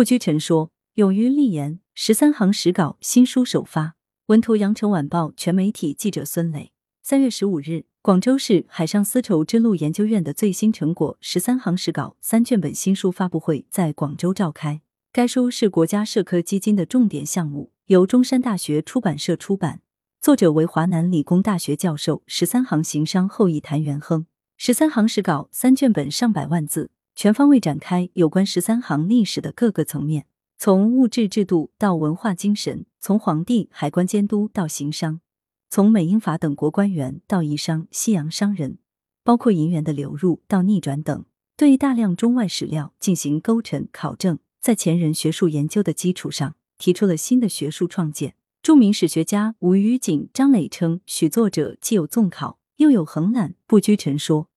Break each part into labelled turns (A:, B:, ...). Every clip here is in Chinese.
A: 不拘陈说，勇于立言。十三行实稿新书首发。文图：羊城晚报全媒体记者孙磊。三月十五日，广州市海上丝绸之路研究院的最新成果“十三行实稿”三卷本新书发布会在广州召开。该书是国家社科基金的重点项目，由中山大学出版社出版，作者为华南理工大学教授、十三行行商后裔谭元亨。十三行实稿三卷本上百万字，全方位展开有关十三行历史的各个层面，从物质制度到文化精神，从皇帝、海关监督到行商，从美英法等国官员到夷商、西洋商人，包括银元的流入到逆转等，对大量中外史料进行勾陈考证。在前人学术研究的基础上，提出了新的学术创建。著名史学家吴虞景、张磊称，许作者既有纵考，又有横览，不拘陈说，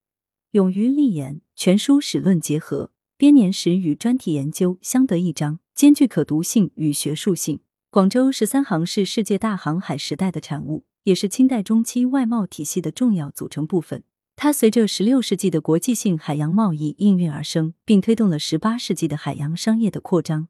A: 勇于立言，全书史论结合，编年史与专题研究相得益彰，兼具可读性与学术性。广州十三行是世界大航海时代的产物，也是清代中期外贸体系的重要组成部分。它随着十六世纪的国际性海洋贸易应运而生，并推动了十八世纪的海洋商业的扩张。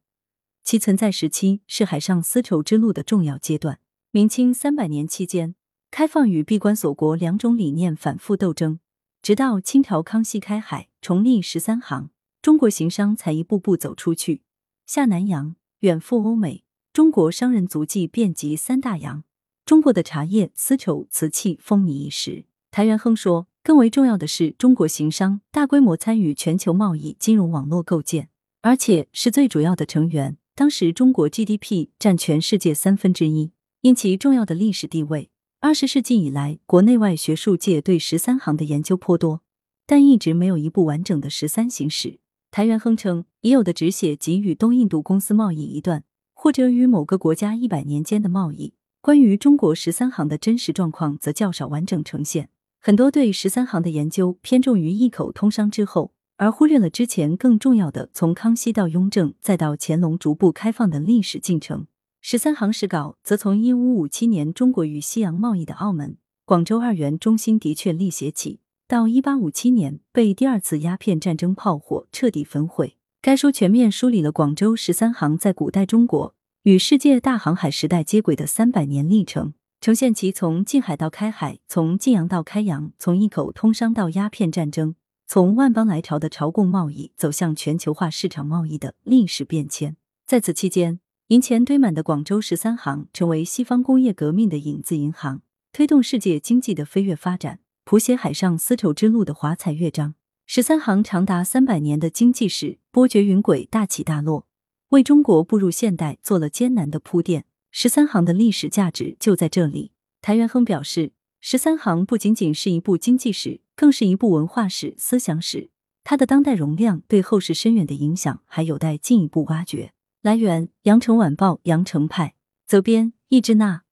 A: 其存在时期是海上丝绸之路的重要阶段。明清三百年期间，开放与闭关锁国两种理念反复斗争，直到清朝康熙开海，重立十三行，中国行商才一步步走出去，下南洋，远赴欧美。中国商人足迹遍及三大洋，中国的茶叶、丝绸、瓷器风靡一时。谭元亨说。更为重要的是，中国行商大规模参与全球贸易金融网络构建，而且是最主要的成员。当时中国 GDP 占全世界三分之一，因其重要的历史地位，二十世纪以来，国内外学术界对十三行的研究颇多，但一直没有一部完整的十三行史。谭元亨称，已有的只写及与东印度公司贸易一段，或者与某个国家一百年间的贸易，关于中国十三行的真实状况则较少完整呈现。很多对十三行的研究偏重于一口通商之后，而忽略了之前更重要的从康熙到雍正再到乾隆逐步开放的历史进程。十三行史稿则从一五五七年中国与西洋贸易的澳门、广州二元中心的确立写起，到一八五七年被第二次鸦片战争炮火彻底焚毁。该书全面梳理了广州十三行在古代中国与世界大航海时代接轨的三百年历程。呈现其从禁海到开海，从晋阳到开洋，从一口通商到鸦片战争，从万邦来朝的朝贡贸易走向全球化市场贸易的历史变迁。在此期间，银钱堆满的广州十三行成为西方工业革命的影子银行，推动世界经济的飞跃发展，谱写海上丝绸之路的华彩乐章。十三行长达三百年的经济史波谲云诡，大起大落，为中国步入现代做了艰难的铺垫。十三行的历史价值就在这里。谭元亨表示，十三行不仅仅是一部经济史，更是一部文化史、思想史。它的当代容量对后世深远的影响还有待进一步挖掘。来源：羊城晚报羊城派，责编：易之娜。